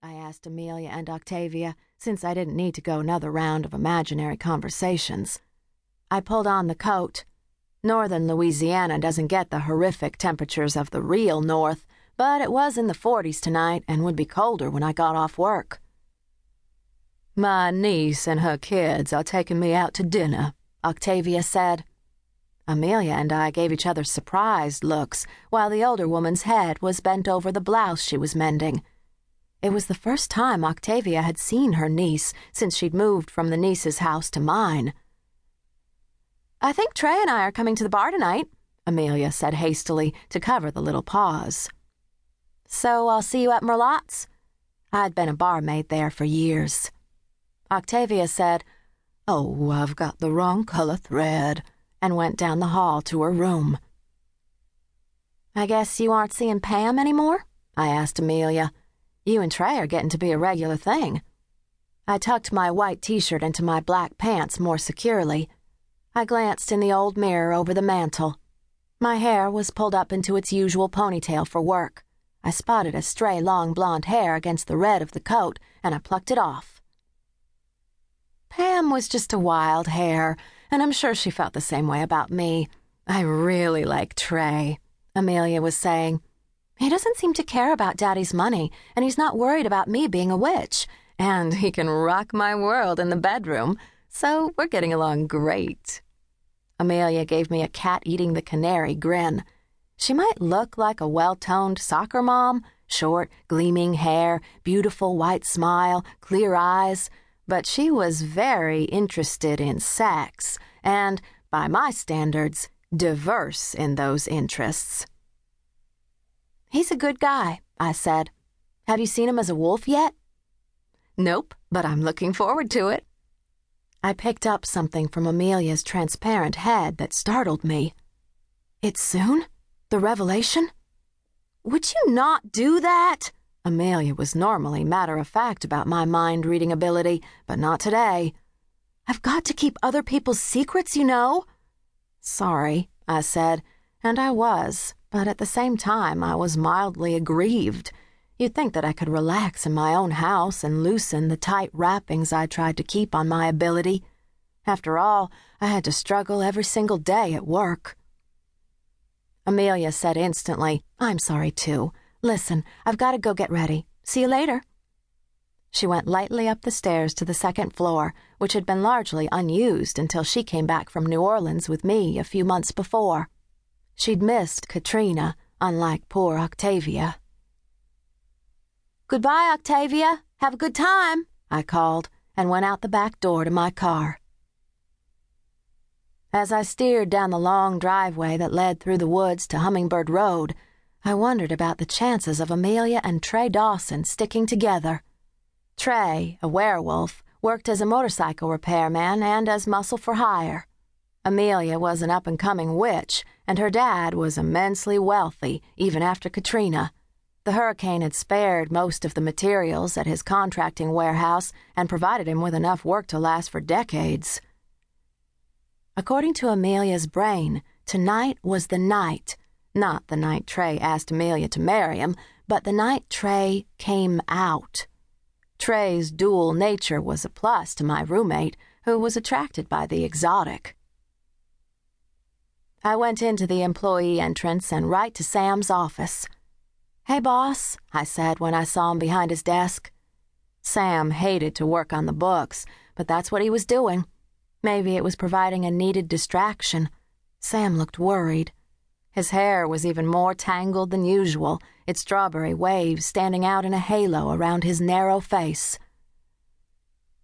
I asked Amelia and Octavia, since I didn't need to go another round of imaginary conversations. I pulled on the coat. Northern Louisiana doesn't get the horrific temperatures of the real North, but it was in the 40s tonight and would be colder when I got off work. My niece and her kids are taking me out to dinner, Octavia said. Amelia and I gave each other surprised looks while the older woman's head was bent over the blouse she was mending. It was the first time Octavia had seen her niece since she'd moved from the niece's house to mine. I think Trey and I are coming to the bar tonight, Amelia said hastily to cover the little pause. So I'll see you at Merlotte's? I'd been a barmaid there for years. Octavia said, Oh, I've got the wrong color thread, and went down the hall to her room. I guess you aren't seeing Pam anymore? I asked Amelia. You and Trey are getting to be a regular thing. I tucked my white t shirt into my black pants more securely. I glanced in the old mirror over the mantel. My hair was pulled up into its usual ponytail for work. I spotted a stray long blonde hair against the red of the coat, and I plucked it off. Pam was just a wild hare, and I'm sure she felt the same way about me. I really like Trey, Amelia was saying. He doesn't seem to care about Daddy's money, and he's not worried about me being a witch. And he can rock my world in the bedroom, so we're getting along great. Amelia gave me a cat eating the canary grin. She might look like a well toned soccer mom short, gleaming hair, beautiful white smile, clear eyes but she was very interested in sex and, by my standards, diverse in those interests. He's a good guy, I said. Have you seen him as a wolf yet? Nope, but I'm looking forward to it. I picked up something from Amelia's transparent head that startled me. It's soon? The revelation? Would you not do that? Amelia was normally matter of fact about my mind reading ability, but not today. I've got to keep other people's secrets, you know. Sorry, I said, and I was but at the same time I was mildly aggrieved. You'd think that I could relax in my own house and loosen the tight wrappings I tried to keep on my ability. After all, I had to struggle every single day at work. Amelia said instantly, I'm sorry too. Listen, I've got to go get ready. See you later. She went lightly up the stairs to the second floor, which had been largely unused until she came back from New Orleans with me a few months before. She'd missed Katrina, unlike poor Octavia. Goodbye, Octavia. Have a good time, I called, and went out the back door to my car. As I steered down the long driveway that led through the woods to Hummingbird Road, I wondered about the chances of Amelia and Trey Dawson sticking together. Trey, a werewolf, worked as a motorcycle repairman and as muscle for hire. Amelia was an up and coming witch, and her dad was immensely wealthy even after Katrina. The hurricane had spared most of the materials at his contracting warehouse and provided him with enough work to last for decades. According to Amelia's brain, tonight was the night, not the night Trey asked Amelia to marry him, but the night Trey came out. Trey's dual nature was a plus to my roommate, who was attracted by the exotic. I went into the employee entrance and right to Sam's office. Hey, boss, I said when I saw him behind his desk. Sam hated to work on the books, but that's what he was doing. Maybe it was providing a needed distraction. Sam looked worried. His hair was even more tangled than usual, its strawberry waves standing out in a halo around his narrow face.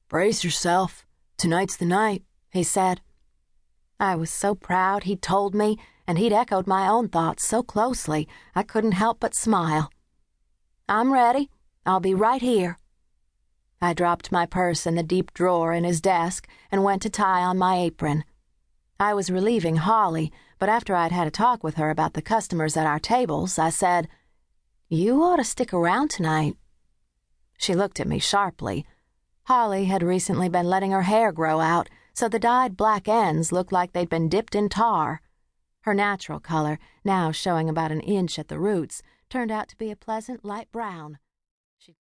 Brace yourself. Tonight's the night, he said. I was so proud he'd told me, and he'd echoed my own thoughts so closely I couldn't help but smile. I'm ready. I'll be right here. I dropped my purse in the deep drawer in his desk and went to tie on my apron. I was relieving Holly, but after I'd had a talk with her about the customers at our tables, I said, You ought to stick around tonight. She looked at me sharply. Holly had recently been letting her hair grow out so the dyed black ends looked like they'd been dipped in tar. Her natural color, now showing about an inch at the roots, turned out to be a pleasant light brown.